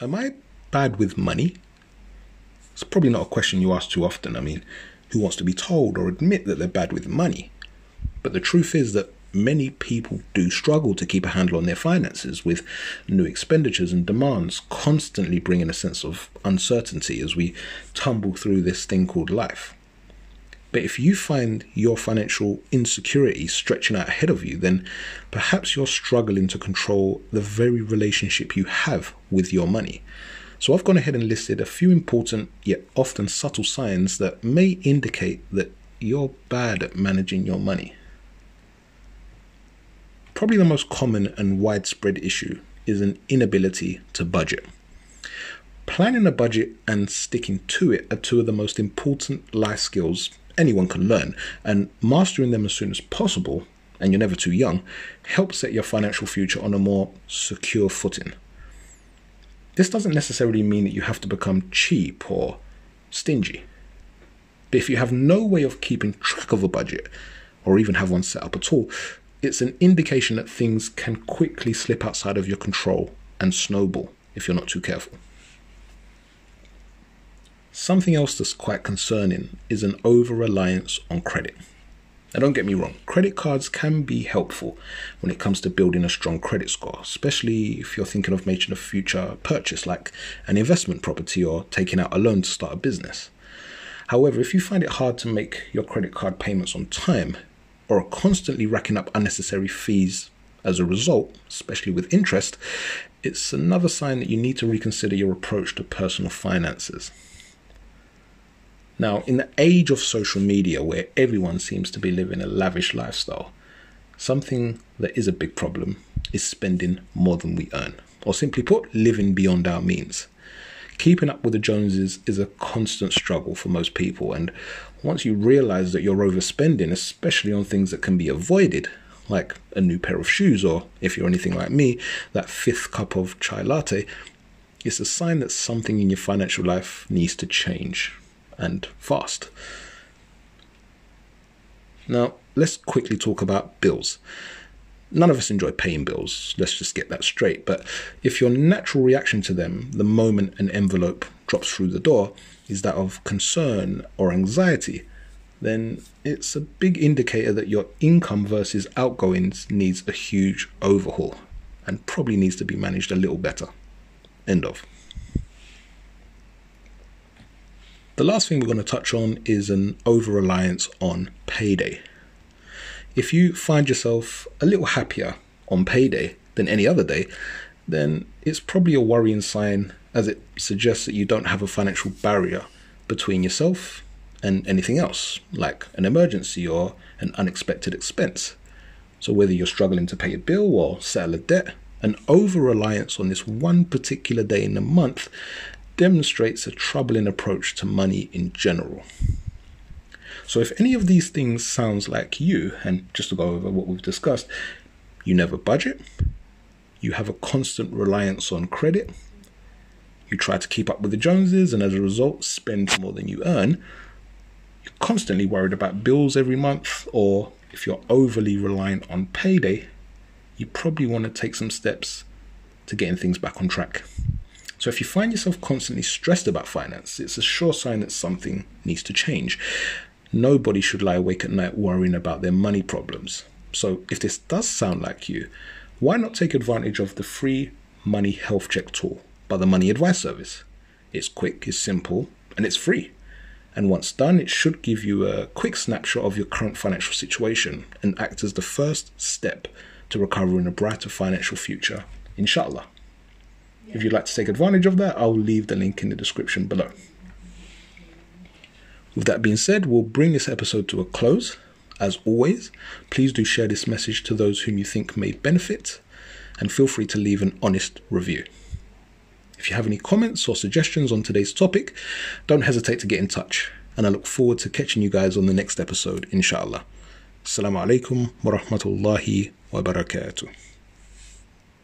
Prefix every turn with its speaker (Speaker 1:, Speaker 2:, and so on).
Speaker 1: am I bad with money? It's probably not a question you ask too often. I mean, who wants to be told or admit that they're bad with money? But the truth is that many people do struggle to keep a handle on their finances with new expenditures and demands constantly bringing a sense of uncertainty as we tumble through this thing called life. But if you find your financial insecurity stretching out ahead of you, then perhaps you're struggling to control the very relationship you have with your money. So I've gone ahead and listed a few important yet often subtle signs that may indicate that you're bad at managing your money. Probably the most common and widespread issue is an inability to budget. Planning a budget and sticking to it are two of the most important life skills anyone can learn, and mastering them as soon as possible, and you're never too young, helps set your financial future on a more secure footing. This doesn't necessarily mean that you have to become cheap or stingy. But if you have no way of keeping track of a budget, or even have one set up at all, it's an indication that things can quickly slip outside of your control and snowball if you're not too careful. Something else that's quite concerning is an over reliance on credit. Now, don't get me wrong, credit cards can be helpful when it comes to building a strong credit score, especially if you're thinking of making a future purchase like an investment property or taking out a loan to start a business. However, if you find it hard to make your credit card payments on time or are constantly racking up unnecessary fees as a result, especially with interest, it's another sign that you need to reconsider your approach to personal finances. Now, in the age of social media where everyone seems to be living a lavish lifestyle, something that is a big problem is spending more than we earn, or simply put, living beyond our means. Keeping up with the Joneses is a constant struggle for most people, and once you realize that you're overspending, especially on things that can be avoided, like a new pair of shoes, or if you're anything like me, that fifth cup of chai latte, it's a sign that something in your financial life needs to change and fast. Now, let's quickly talk about bills. None of us enjoy paying bills, let's just get that straight. But if your natural reaction to them the moment an envelope drops through the door is that of concern or anxiety, then it's a big indicator that your income versus outgoings needs a huge overhaul and probably needs to be managed a little better. End of. The last thing we're going to touch on is an over reliance on payday. If you find yourself a little happier on payday than any other day, then it's probably a worrying sign as it suggests that you don't have a financial barrier between yourself and anything else, like an emergency or an unexpected expense. So, whether you're struggling to pay a bill or settle a debt, an over reliance on this one particular day in the month demonstrates a troubling approach to money in general. So, if any of these things sounds like you, and just to go over what we've discussed, you never budget, you have a constant reliance on credit, you try to keep up with the Joneses, and as a result, spend more than you earn, you're constantly worried about bills every month, or if you're overly reliant on payday, you probably want to take some steps to getting things back on track. So if you find yourself constantly stressed about finance, it's a sure sign that something needs to change. Nobody should lie awake at night worrying about their money problems. So if this does sound like you, why not take advantage of the free money health check tool by the Money Advice Service? It's quick, it's simple, and it's free. And once done, it should give you a quick snapshot of your current financial situation and act as the first step to recovering a brighter financial future, inshallah. If you'd like to take advantage of that, I'll leave the link in the description below. With that being said, we'll bring this episode to a close. As always, please do share this message to those whom you think may benefit, and feel free to leave an honest review. If you have any comments or suggestions on today's topic, don't hesitate to get in touch, and I look forward to catching you guys on the next episode, inshallah. Assalamu alaikum wa rahmatullahi wa barakatuh.